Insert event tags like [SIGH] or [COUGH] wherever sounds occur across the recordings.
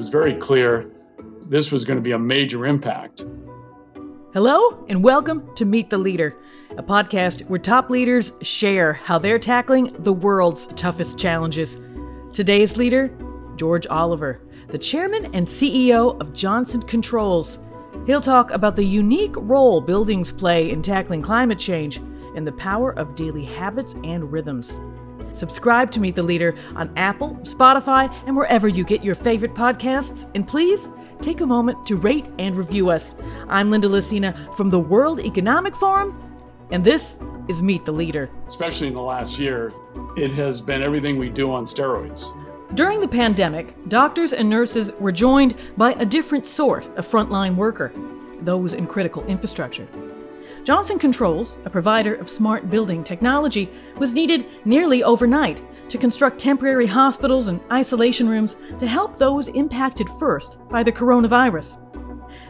was very clear this was going to be a major impact. Hello, and welcome to Meet the Leader, a podcast where top leaders share how they're tackling the world's toughest challenges. Today's leader, George Oliver, the chairman and CEO of Johnson Controls. He'll talk about the unique role buildings play in tackling climate change and the power of daily habits and rhythms. Subscribe to Meet the Leader on Apple, Spotify, and wherever you get your favorite podcasts. And please take a moment to rate and review us. I'm Linda Lacina from the World Economic Forum, and this is Meet the Leader. Especially in the last year, it has been everything we do on steroids. During the pandemic, doctors and nurses were joined by a different sort of frontline worker those in critical infrastructure. Johnson Controls, a provider of smart building technology, was needed nearly overnight to construct temporary hospitals and isolation rooms to help those impacted first by the coronavirus.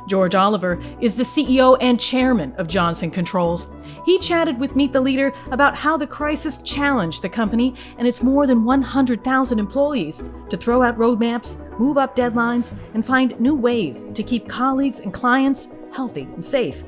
George Oliver is the CEO and chairman of Johnson Controls. He chatted with Meet the Leader about how the crisis challenged the company and its more than 100,000 employees to throw out roadmaps, move up deadlines, and find new ways to keep colleagues and clients healthy and safe.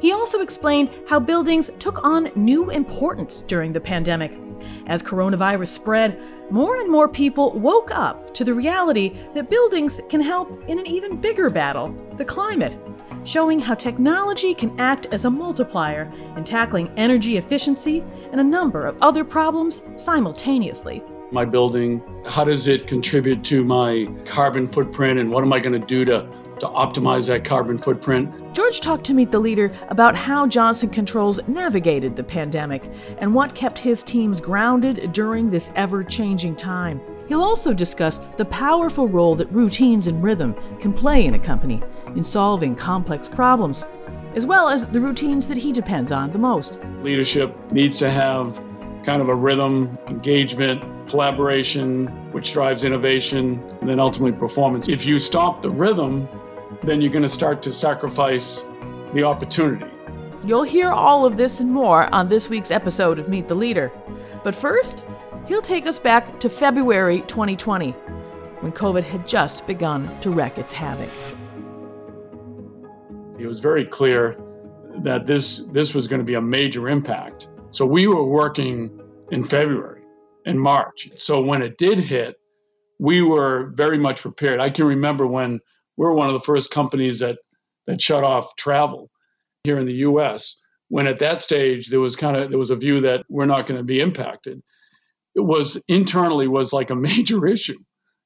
He also explained how buildings took on new importance during the pandemic. As coronavirus spread, more and more people woke up to the reality that buildings can help in an even bigger battle the climate, showing how technology can act as a multiplier in tackling energy efficiency and a number of other problems simultaneously. My building, how does it contribute to my carbon footprint, and what am I going to do to to optimize that carbon footprint. George talked to Meet the Leader about how Johnson Controls navigated the pandemic and what kept his teams grounded during this ever changing time. He'll also discuss the powerful role that routines and rhythm can play in a company in solving complex problems, as well as the routines that he depends on the most. Leadership needs to have kind of a rhythm, engagement, collaboration, which drives innovation, and then ultimately performance. If you stop the rhythm, then you're going to start to sacrifice the opportunity. You'll hear all of this and more on this week's episode of Meet the Leader. But first, he'll take us back to February 2020, when COVID had just begun to wreak its havoc. It was very clear that this, this was going to be a major impact. So we were working in February and March. So when it did hit, we were very much prepared. I can remember when we're one of the first companies that that shut off travel here in the U.S. When at that stage there was kind of there was a view that we're not going to be impacted. It was internally was like a [LAUGHS] major issue,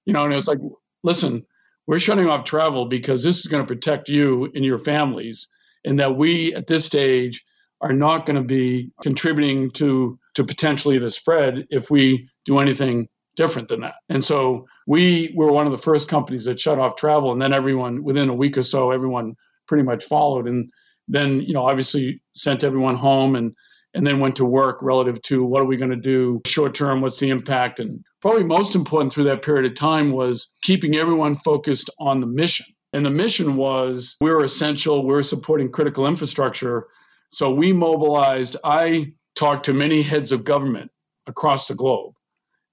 you know, and it's like, listen, we're shutting off travel because this is going to protect you and your families, and that we at this stage are not going to be contributing to to potentially the spread if we do anything different than that. And so we were one of the first companies that shut off travel, and then everyone within a week or so, everyone pretty much followed, and then you know obviously sent everyone home and and then went to work relative to what are we going to do short term what's the impact? And probably most important through that period of time was keeping everyone focused on the mission. And the mission was we're essential we're supporting critical infrastructure. So we mobilized i talked to many heads of government across the globe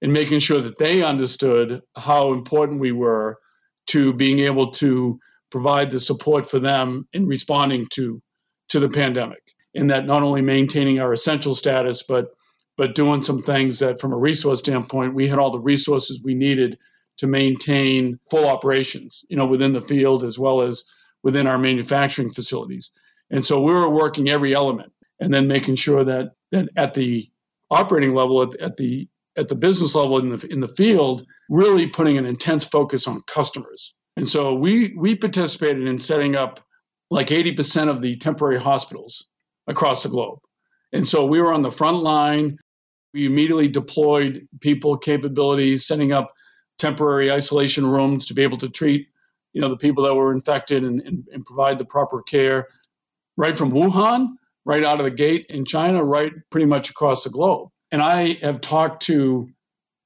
and making sure that they understood how important we were to being able to provide the support for them in responding to to the pandemic. In that not only maintaining our essential status but but doing some things that from a resource standpoint we had all the resources we needed to maintain full operations you know within the field as well as within our manufacturing facilities. And so we were working every element and then making sure that that at the operating level at, at the at the business level in the in the field, really putting an intense focus on customers. And so we we participated in setting up like 80% of the temporary hospitals across the globe. And so we were on the front line. We immediately deployed people, capabilities, setting up temporary isolation rooms to be able to treat, you know, the people that were infected and, and, and provide the proper care right from Wuhan, right out of the gate in China, right pretty much across the globe. And I have talked to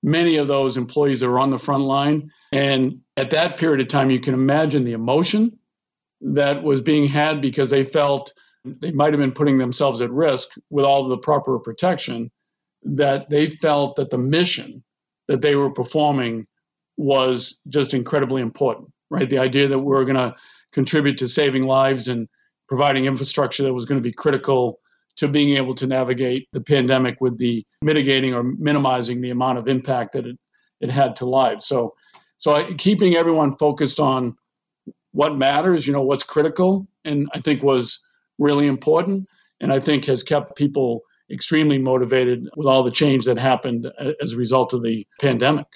many of those employees that are on the front line. And at that period of time, you can imagine the emotion that was being had because they felt they might have been putting themselves at risk with all the proper protection, that they felt that the mission that they were performing was just incredibly important, right? The idea that we we're going to contribute to saving lives and providing infrastructure that was going to be critical to being able to navigate the pandemic with the mitigating or minimizing the amount of impact that it, it had to lives. So, so I, keeping everyone focused on what matters, you know, what's critical, and I think was really important, and I think has kept people extremely motivated with all the change that happened as a result of the pandemic.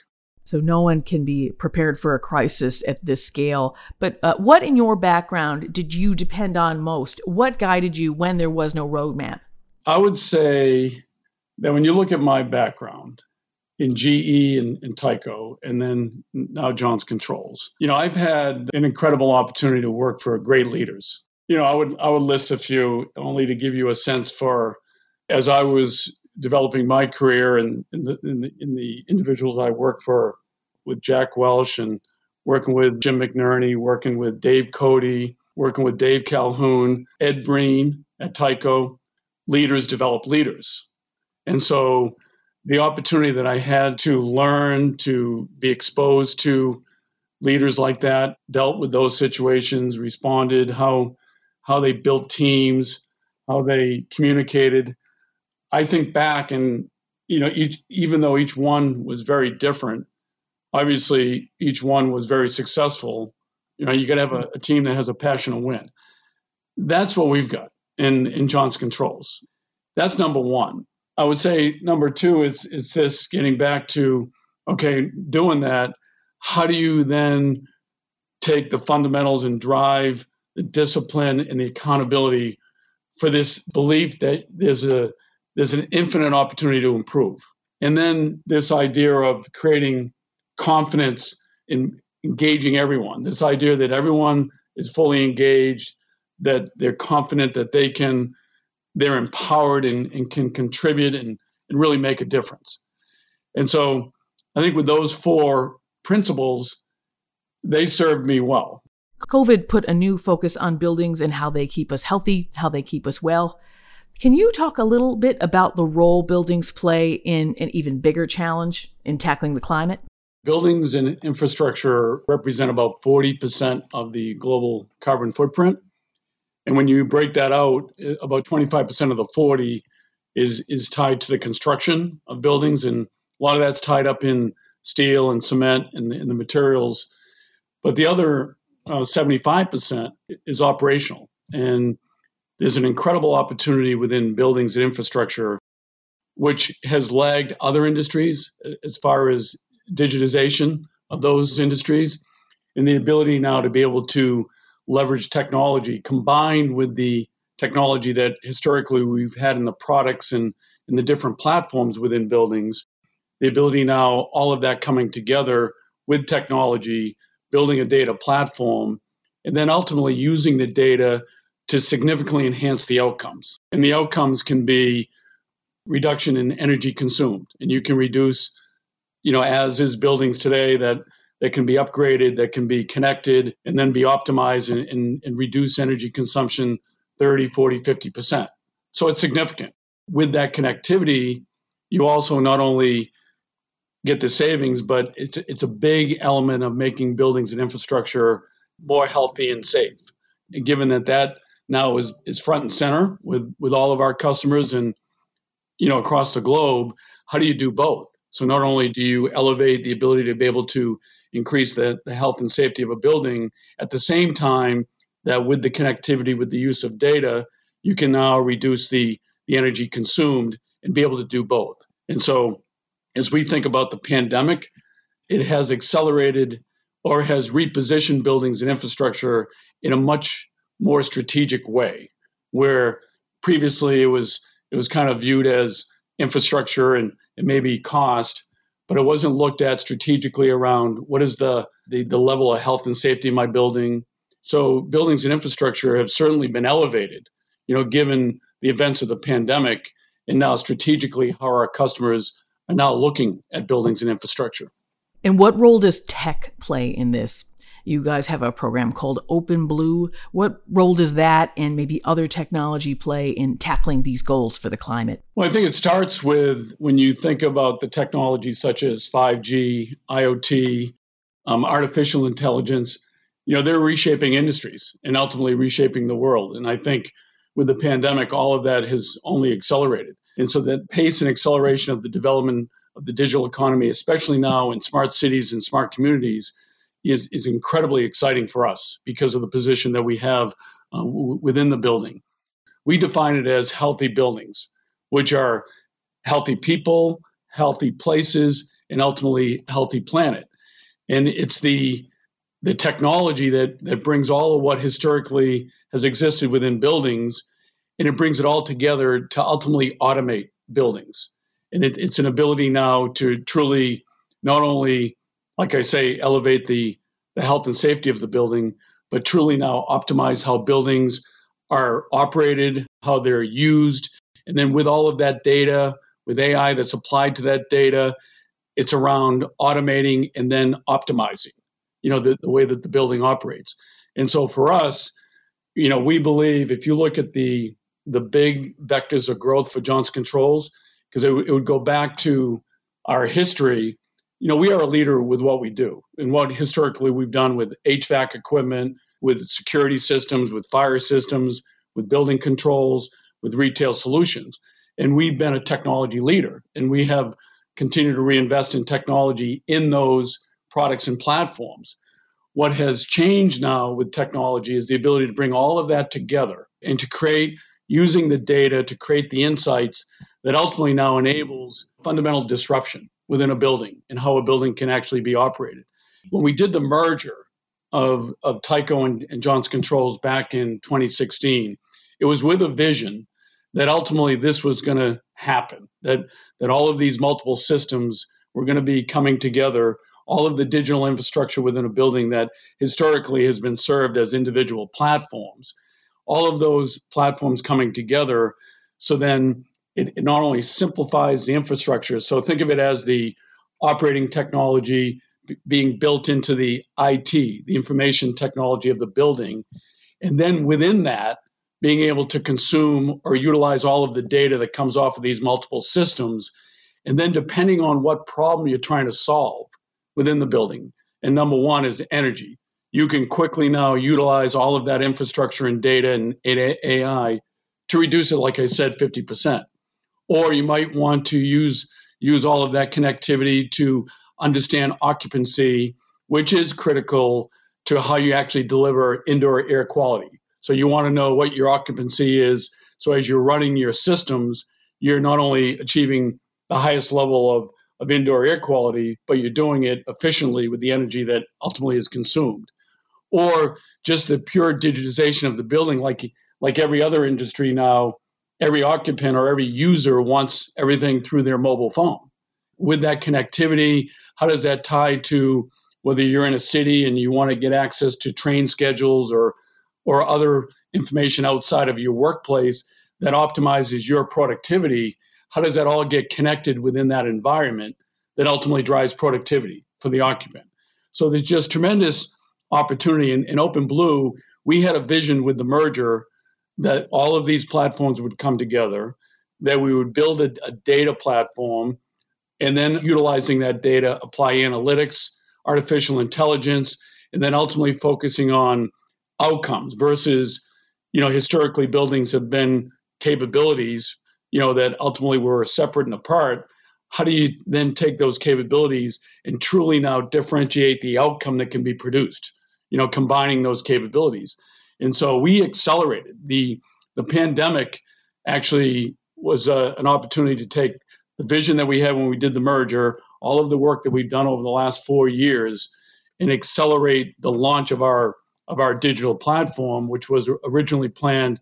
So no one can be prepared for a crisis at this scale. But uh, what in your background did you depend on most? What guided you when there was no roadmap? I would say that when you look at my background in GE and, and Tyco, and then now Johnson Controls, you know, I've had an incredible opportunity to work for great leaders. You know, I would I would list a few only to give you a sense for as I was developing my career and in, in, in, the, in the individuals I work for with Jack Welch and working with Jim McNerney, working with Dave Cote, working with Dave Calhoun, Ed Breen at Tyco. Leaders develop leaders. And so the opportunity that I had to learn, to be exposed to leaders like that, dealt with those situations, responded, how how they built teams, how they communicated, I think back and you know each even though each one was very different, obviously each one was very successful. You know, you got to have a, a, team that has a passion to win. That's what we've got in in Johnson Controls. That's number one. I would say number two it's it's this getting back to okay, doing that. How do you then take the fundamentals and drive the discipline and the accountability for this belief that there's a there's an infinite opportunity to improve. And then this idea of creating confidence in engaging everyone, this idea that everyone is fully engaged, that they're confident that they can, they're empowered and, and can contribute and, and really make a difference. And so I think with those four principles, they served me well. COVID put a new focus on buildings and how they keep us healthy, how they keep us well. Can you talk a little bit about the role buildings play in an even bigger challenge in tackling the climate? Buildings and infrastructure represent about 40% of the global carbon footprint. And when you break that out, eh, about 25% of the 40 is, is tied to the construction of buildings. And a lot of that's tied up in steel and cement and, and the materials. But the other uh, 75% is operational. And there's an incredible opportunity within buildings and infrastructure, which has lagged other industries uh, as far as digitization of those industries and the ability now to be able to leverage technology combined with the technology that historically we've had in the products and in the different platforms within buildings. The ability now all of that coming together with technology building a data platform and then ultimately using the data to significantly enhance the outcomes. And the outcomes can be reduction in energy consumed. And you can reduce, you know, as is buildings today that that can be upgraded, that can be connected, and then be optimized and, and, and reduce energy consumption 30, 40, 50%. So it's significant. With that connectivity, you also not only get the savings, but it's it's a big element of making buildings and infrastructure more healthy and safe. And given that that now is is front and center with with all of our customers and you know across the globe how do you do both? So not only do you elevate the ability to be able to increase the, the health and safety of a building at the same time that with the connectivity with the use of data you can now reduce the the energy consumed and be able to do both. And so as we think about the pandemic it has accelerated or has repositioned buildings and infrastructure in a much more strategic way where previously it was it was kind of viewed as infrastructure and, and maybe cost but it wasn't looked at strategically around what is the, the the level of health and safety in my building. So buildings and infrastructure have certainly been elevated you know given the events of the pandemic and now strategically how our customers are now looking at buildings and infrastructure. And what role does tech play in this you guys have a program called OpenBlue. What role does that and maybe other technology play in tackling these goals for the climate? Well, I think it starts with when you think about the technologies such as 5G, IoT, um, artificial intelligence, you know, they're reshaping industries and ultimately reshaping the world. And I think with the pandemic, all of that has only accelerated. And so that pace and acceleration of the development of the digital economy, especially now in smart cities and smart communities, is, is incredibly exciting for us because of the position that we have uh, w- within the building. We define it as healthy buildings, which are healthy people, healthy places, and ultimately healthy planet. And it's the the technology that that brings all of what historically has existed within buildings, and it brings it all together to ultimately automate buildings. And it, it's an ability now to truly not only, like I say, elevate the the health and safety of the building, but truly now optimize how buildings are operated, how they're used, and then with all of that data, with AI that's applied to that data, it's around automating and then optimizing, you know, the, the way that the building operates. And so for us, you know, we believe if you look at the the big vectors of growth for Johnson Controls, because it, it would go back to our history. You know, we are a leader with what we do and what historically we've done with HVAC equipment, with security systems, with fire systems, with building controls, with retail solutions. And we've been a technology leader and we have continued to reinvest in technology in those products and platforms. What has changed now with technology is the ability to bring all of that together and to create, using the data to create the insights that ultimately now enables fundamental disruption within a building and how a building can actually be operated. When we did the merger of, of Tyco and, and Controls back in 2016, it was with a vision that ultimately this was going to happen, that, that all of these multiple systems were going to be coming together, all of the digital infrastructure within a building that historically has been served as individual platforms, all of those platforms coming together. So then it, it not only simplifies the infrastructure, so think of it as the operating technology being built into the IT, the information technology of the building. And then within that, being able to consume or utilize all of the data that comes off of these multiple systems. And then, depending on what problem you're trying to solve within the building, and number one is energy, you can quickly now utilize all of that infrastructure and data and AI to reduce it, like I said, 50%. Or you might want to use, use all of that connectivity to understand occupancy, which is critical to how you actually deliver indoor air quality so you want to know what your occupancy is. So as you're running your systems, you're not only achieving the highest level of, of indoor air quality, but you're doing it efficiently with the energy that ultimately is consumed. Or just the pure digitization of the building, like like every other industry now, every occupant or every user wants everything through their mobile phone. With that connectivity, how does that tie to whether you're in a city and you want to get access to train schedules or or other information outside of your workplace that optimizes your productivity, how does that all get connected within that environment that ultimately drives productivity for the occupant? So there's just tremendous opportunity. In, in OpenBlue, we had a vision with the merger that all of these platforms would come together, that we would build a, a data platform, and then utilizing that data, apply analytics, artificial intelligence, and then ultimately focusing on outcomes versus you know historically buildings have been capabilities you know that ultimately were separate and apart. How do you then take those capabilities and truly now differentiate the outcome that can be produced you know combining those capabilities and so we accelerated the the pandemic actually was a, uh, an opportunity to take the vision that we had when we did the merger all of the work that we've done over the last four years and accelerate the launch of our of our digital platform, which was originally planned,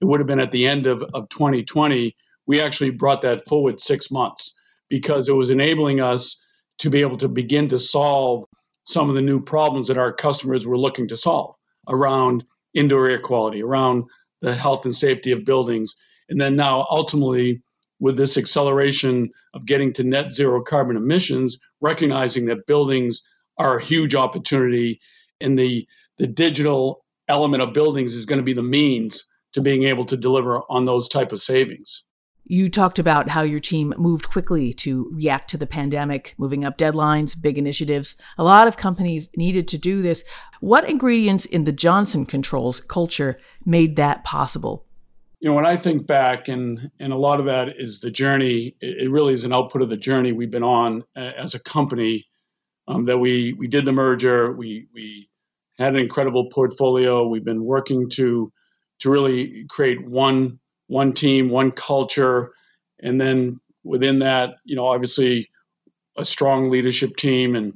it would have been at the end of, of 2020. We actually brought that forward six months because it was enabling us to be able to begin to solve some of the new problems that our customers were looking to solve around indoor air quality, around the health and safety of buildings. And then now, ultimately, with this acceleration of getting to net zero carbon emissions, recognizing that buildings are a huge opportunity and the the digital element of buildings is going to be the means to being able to deliver on those type of savings. You talked about how your team moved quickly to react to the pandemic, moving up deadlines, big initiatives. A lot of companies needed to do this. What ingredients in the Johnson Controls culture made that possible? You know, when I think back, and and a lot of that is the journey. It really is an output of the journey we've been on uh, as a company. Um, that we we did the merger. We we had an incredible portfolio. We've been working to to really create one one team, one culture, and then within that, you know, obviously a strong leadership team and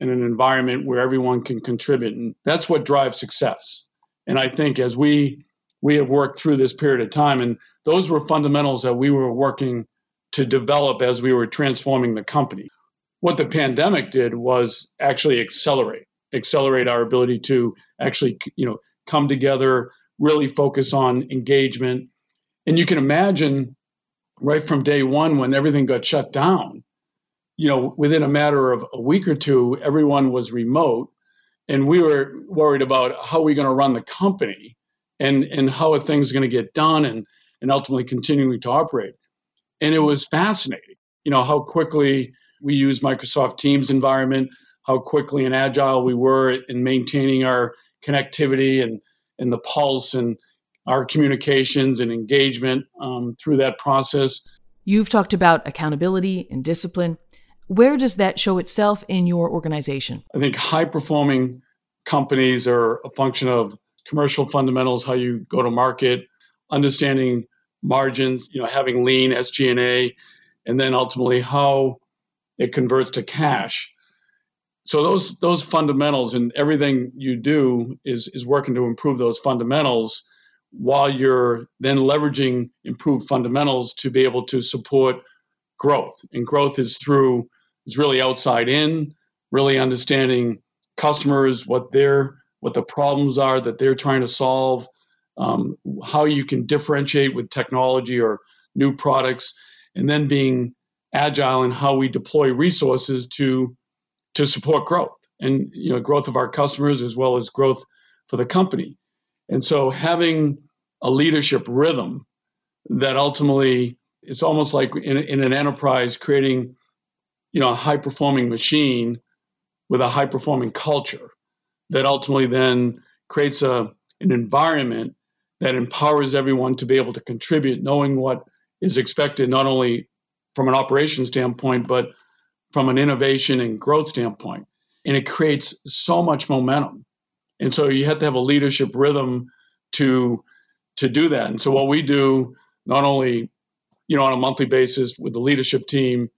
and an environment where everyone can contribute, and that's what drives success. And I think as we we have worked through this period of time, and those were fundamentals that we were working to develop as we were transforming the company. What the pandemic did was actually accelerate accelerate our ability to actually you know come together really focus on engagement and you can imagine right from day one when everything got shut down, you know, within a matter of a week or two, everyone was remote. And we were worried about how are we going to run the company and, and how are things going to get done and, and ultimately continuing to operate. And it was fascinating, you know, how quickly we used Microsoft Teams environment, how quickly and agile we were in maintaining our connectivity and, and the pulse and our communications and engagement um, through that process. You've talked about accountability and discipline. Where does that show itself in your organization? I think high performing companies are a function of commercial fundamentals, how you go to market, understanding margins, you know, having lean SG&A, and then ultimately how it converts to cash. So those those fundamentals and everything you do is is working to improve those fundamentals while you're then leveraging improved fundamentals to be able to support growth. And growth is through is really outside in, really understanding customers, what their what the problems are that they're trying to solve, um, how you can differentiate with technology or new products, and then being agile in how we deploy resources to to support growth and you know growth of our customers as well as growth for the company. And so having a leadership rhythm that ultimately it's almost like in, in an enterprise creating you know a high performing machine with a high performing culture that ultimately then creates a an environment that empowers everyone to be able to contribute knowing what is expected not only from an operation standpoint but from an innovation and growth standpoint and it creates so much momentum and so you have to have a leadership rhythm to to do that. And so what we do not only you know on a monthly basis with the leadership team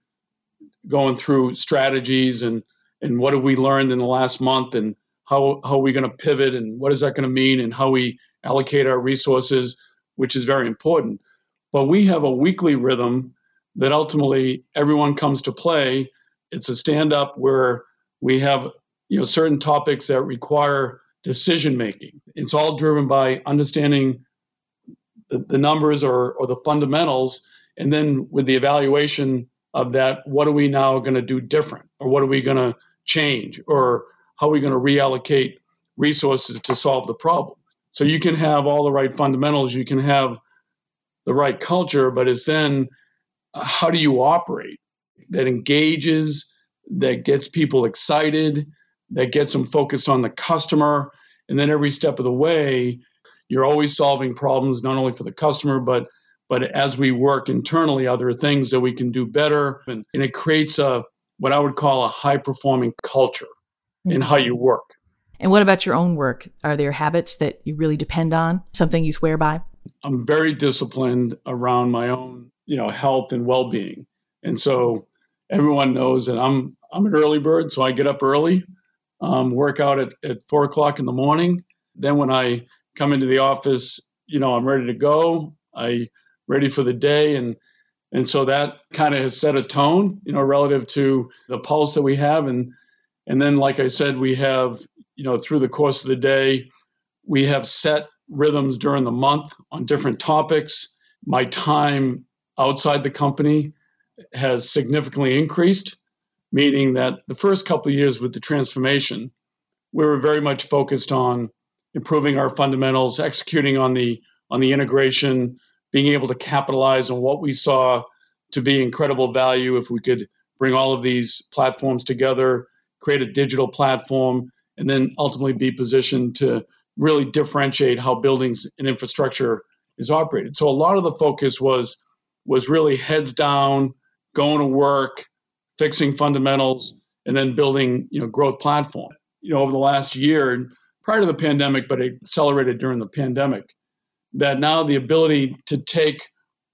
going through strategies and and what have we learned in the last month and how how are we going to pivot and what is that going to mean and how we allocate our resources which is very important but we have a weekly rhythm that ultimately everyone comes to play it's a stand up where we have you know certain topics that require decision making. It's all driven by understanding the, the numbers or, or the fundamentals. And then with the evaluation of that, what are we now going to do different? Or what are we going to change? Or how are we going to reallocate resources to solve the problem? So you can have all the right fundamentals, you can have the right culture, but it's then how do you operate that engages, that gets people excited, that gets them focused on the customer. And then every step of the way, you're always solving problems, not only for the customer, but but as we work internally, are there things that we can do better? And, and it creates a what I would call a high performing culture in how you work. And what about your own work? Are there habits that you really depend on? Something you swear by? I'm very disciplined around my own, you know, health and well-being. And so everyone knows that I'm I'm an early bird, so I get up early um, work out at, at four o'clock in the morning. Then when I come into the office, you know, I'm ready to go. I ready for the day, and and so that kind of has set a tone, you know, relative to the pulse that we have, and and then like I said, we have you know through the course of the day, we have set rhythms during the month on different topics. My time outside the company has significantly increased meaning that the first couple of years with the transformation, we were very much focused on improving our fundamentals, executing on the on the integration, being able to capitalize on what we saw to be incredible value if we could bring all of these platforms together, create a digital platform, and then ultimately be positioned to really differentiate how buildings and infrastructure is operated. So a lot of the focus was was really heads down, going to work, fixing fundamentals, and then building you know growth platform. You know over the last year, prior to the pandemic, but accelerated during the pandemic, that now the ability to take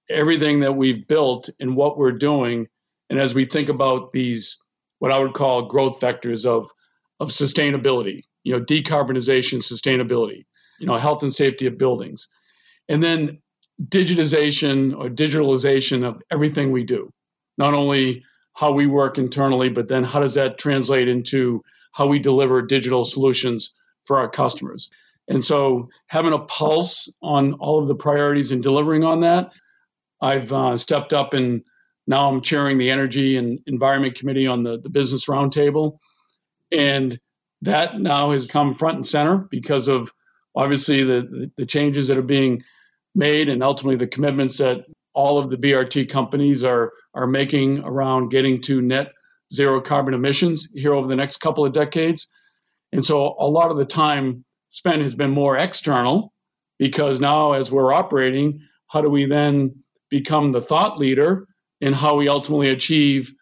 everything that we've built and what we're doing, and as we think about these what I would call growth vectors of of sustainability, you know, decarbonization, sustainability, you know, health and safety of buildings, and then digitization or digitalization of everything we do, not only how we work internally, but then how does that translate into how we deliver digital solutions for our customers. And so, having a pulse on all of the priorities and delivering on that, I've uh, stepped up and now I'm chairing the Energy and Environment Committee on the, the Business Roundtable. And that now has come front and center because of obviously the, the changes that are being made and ultimately the commitments that all of the BRT companies are, are making around getting to net zero carbon emissions here over the next couple of decades. And so a lot of the time spent has been more external because now as we're operating, how do we then become the thought leader in how we ultimately achieve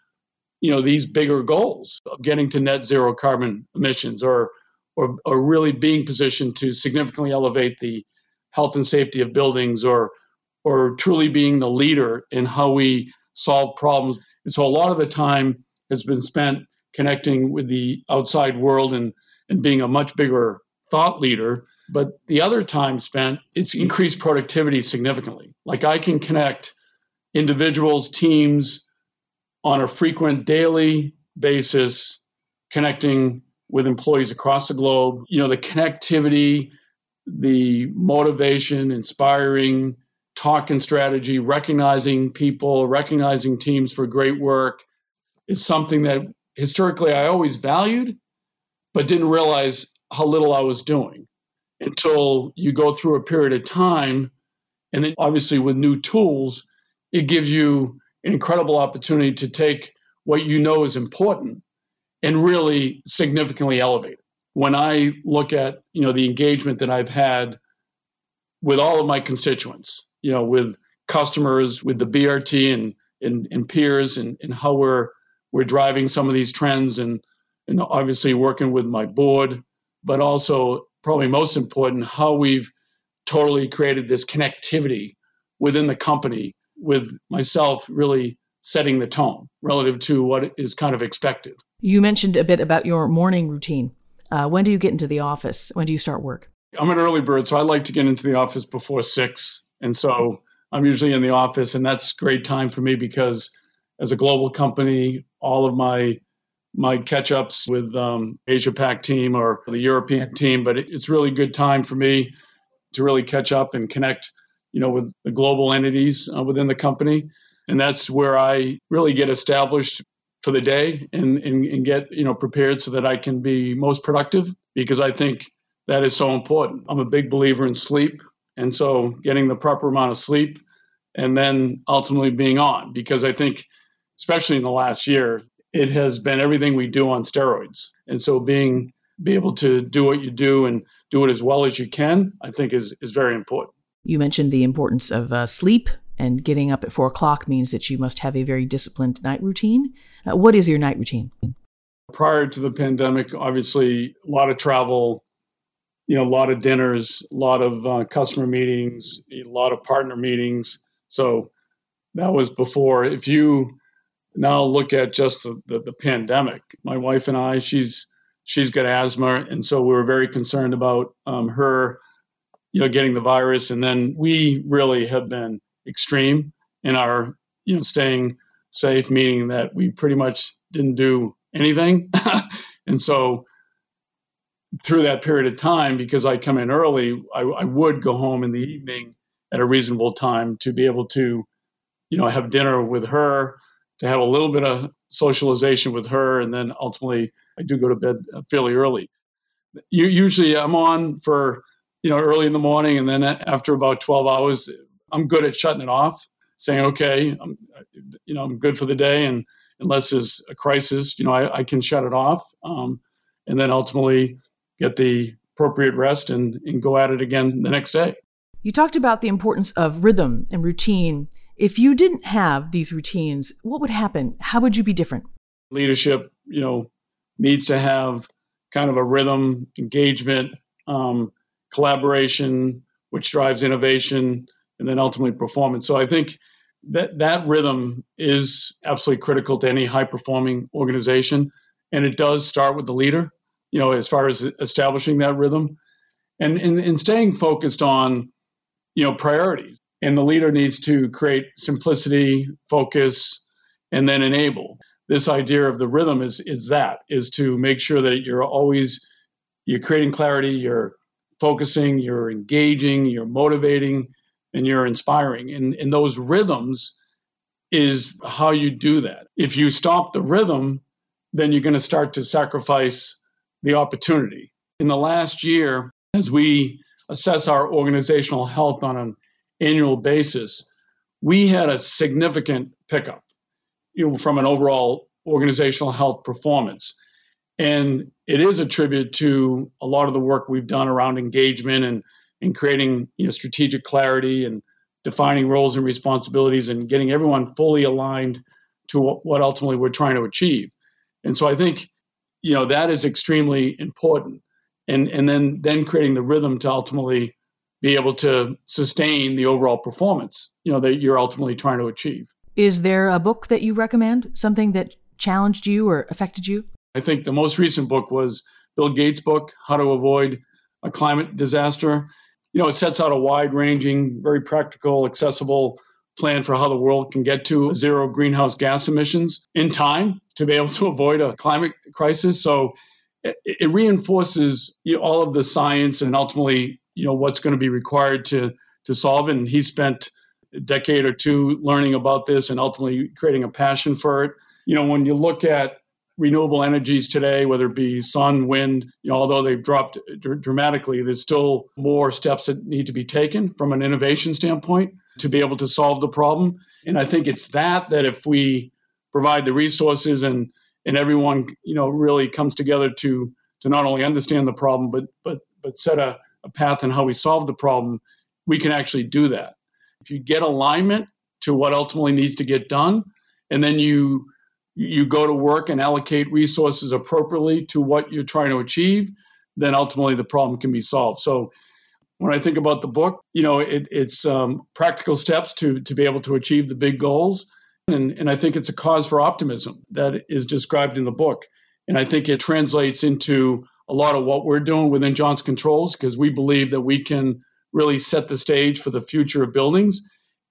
you know these bigger goals of getting to net zero carbon emissions or or, or really being positioned to significantly elevate the health and safety of buildings or or truly being the leader in how we solve problems. And so a lot of the time has been spent connecting with the outside world and and being a much bigger thought leader but the other time spent it's increased productivity significantly. Like i can connect individuals teams on a frequent daily basis connecting with employees across the globe. You know the connectivity the motivation inspiring talk and strategy recognizing people recognizing teams for great work is something that historically i always valued but didn't realize how little I was doing until you go through a period of time. And then, obviously, with new tools, it gives you an incredible opportunity to take what you know is important and really significantly elevate it. When I look at you know the engagement that I've had with all of my constituents, you know, with customers, with the BRT and and, and peers, and, and how we're we're driving some of these trends and and obviously working with my board, but also probably most important, how we've totally created this connectivity within the company with myself really setting the tone relative to what is kind of expected. You mentioned a bit about your morning routine. Uh, when do you get into the office? When do you start work? I'm an early bird, so I like to get into the office before six. And so I'm usually in the office, and that's great time for me because as a global company, all of my my catch ups with um, Asia Pac team or the European team, but it, it's really good time for me to really catch up and connect, you know, with the global entities uh, within the company, and that's where I really get established for the day and, and, and get you know prepared so that I can be most productive because I think that is so important. I'm a big believer in sleep, and so getting the proper amount of sleep and then ultimately being on because I think especially in the last year it has been everything we do on steroids. And so being be able to do what you do and do it as well as you can, I think is is very important. You mentioned the importance of uh, sleep, and getting up at four o'clock means that you must have a very disciplined night routine. Uh, what is your night routine? Prior to the pandemic, obviously a lot of travel, you know, a lot of dinners, a lot of uh, customer meetings, a lot of partner meetings. So that was before. If you now look at just the, the, the, pandemic. My wife and I, she's she's got asthma, and so we were very concerned about um, her, you know, getting the virus. And then we really have been extreme in our, you know, staying safe, meaning that we pretty much didn't do anything. [LAUGHS] and so through that period of time, because I come in early, I, I would go home in the evening at a reasonable time to be able to, you know, have dinner with her to have a little bit of socialization with her, and then ultimately I do go to bed fairly early. usually I'm on for you know early in the morning, and then after about 12 hours, I'm good at shutting it off, saying, okay, I'm, you know, I'm good for the day. And unless there's a crisis, you know, I, I can shut it off. Um, and then ultimately get the appropriate rest and, and go at it again the next day. You talked about the importance of rhythm and routine. If you didn't have these routines, what would happen? How would you be different? Leadership, you know, needs to have kind of a rhythm, engagement, um, collaboration, which drives innovation, and then ultimately performance. So I think that that rhythm is absolutely critical to any high performing organization, and it does start with the leader. You know, as far as establishing that rhythm, and and, and staying focused on you know priorities. And the leader needs to create simplicity, focus, and then enable. This idea of the rhythm is is that is to make sure that you're always you're creating clarity, you're focusing, you're engaging, you're motivating, and you're inspiring. And, and those rhythms is how you do that. If you stop the rhythm, then you're going to start to sacrifice the opportunity. In the last year, as we assess our organizational health on an annual basis, we had a significant pickup you know, from an overall organizational health performance. And it is attributed to a lot of the work we've done around engagement and, and creating you know, strategic clarity and defining roles and responsibilities and getting everyone fully aligned to what ultimately we're trying to achieve. And so I think, you know, that is extremely important. And, and then, then creating the rhythm to ultimately be able to sustain the overall performance, you know, that you're ultimately trying to achieve. Is there a book that you recommend, something that challenged you or affected you? I think the most recent book was Bill Gates' book, How to Avoid a Climate Disaster. You know, it sets out a wide ranging, very practical, accessible plan for how the world can get to zero greenhouse gas emissions in time to be able to avoid a climate crisis. So it, it reinforces you know, all of the science and ultimately, you know, what's going to be required to to solve it. And he spent a decade or two learning about this and ultimately creating a passion for it. You know, when you look at renewable energies today, whether it be sun, wind, you know, although they've dropped dr- dramatically, there's still more steps that need to be taken from an innovation standpoint to be able to solve the problem. And I think it's that that if we provide the resources and and everyone, you know, really comes together to to not only understand the problem, but but but set a, a path in how we solve the problem, we can actually do that. If you get alignment to what ultimately needs to get done, and then you you go to work and allocate resources appropriately to what you're trying to achieve, then ultimately the problem can be solved. So when I think about the book, you know, it, it's um, practical steps to to be able to achieve the big goals, and and I think it's a cause for optimism that is described in the book, and I think it translates into a lot of what we're doing within Johnson Controls because we believe that we can really set the stage for the future of buildings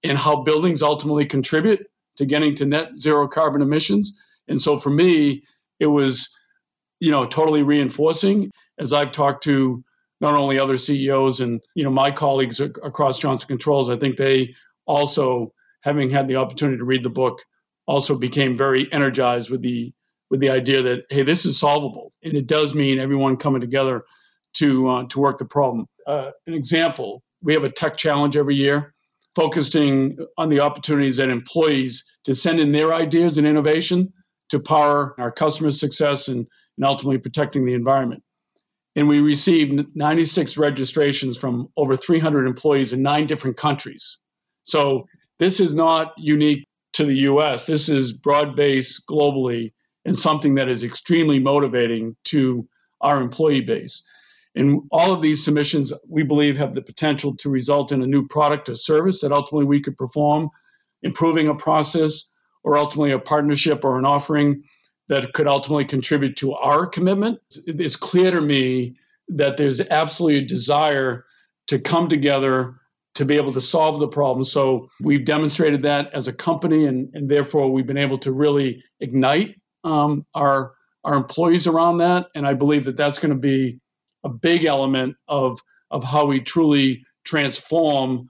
and how buildings ultimately contribute to getting to net zero carbon emissions. And so for me, it was, you know, totally reinforcing as I've talked to not only other CEOs and, you know, my colleagues across Johnson Controls, I think they also, having had the opportunity to read the book, also became very energized with the with the idea that hey, this is solvable, and it does mean everyone coming together to uh, to work the problem. Uh, an example: we have a tech challenge every year, focusing on the opportunities that employees to send in their ideas and innovation to power our customers' success and, and ultimately protecting the environment. And we received 96 registrations from over 300 employees in nine different countries. So this is not unique to the US. This is broad based globally and something that is extremely motivating to our employee base. And all of these submissions, we believe, have the potential to result in a new product or service that ultimately we could perform, improving a process, or ultimately a partnership or an offering that could ultimately contribute to our commitment. It's clear to me that there's absolutely a desire to come together to be able to solve the problem. So we've demonstrated that as a company, and, and therefore we've been able to really ignite um, our our employees around that. And I believe that that's going to be a big element of of how we truly transform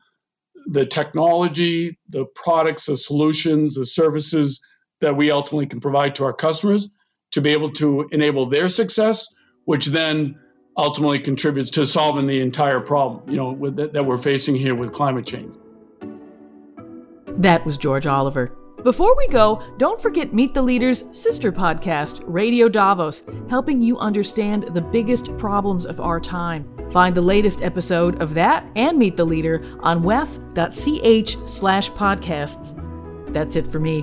the technology, the products, the solutions, the services that we ultimately can provide to our customers to be able to enable their success, which then ultimately contributes to solving the entire problem, you know, with, that we're facing here with climate change. That was George Oliver. Before we go, don't forget Meet the Leader's sister podcast, Radio Davos, helping you understand the biggest problems of our time. Find the latest episode of that and Meet the Leader on wef.ch slash podcasts. That's it for me.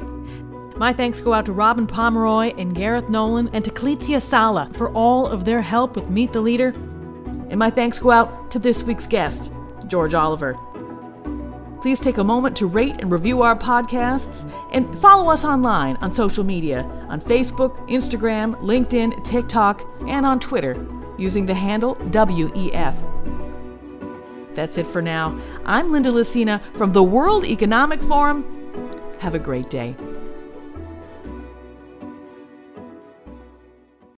My thanks go out to Robin Pomeroy and Gareth Nolan and to Clizia Sala for all of their help with Meet the Leader. And my thanks go out to this week's guest, George Oliver. Please take a moment to rate and review our podcasts and follow us online on social media on Facebook, Instagram, LinkedIn, TikTok, and on Twitter using the handle WEF. That's it for now. I'm Linda Lacina from the World Economic Forum. Have a great day.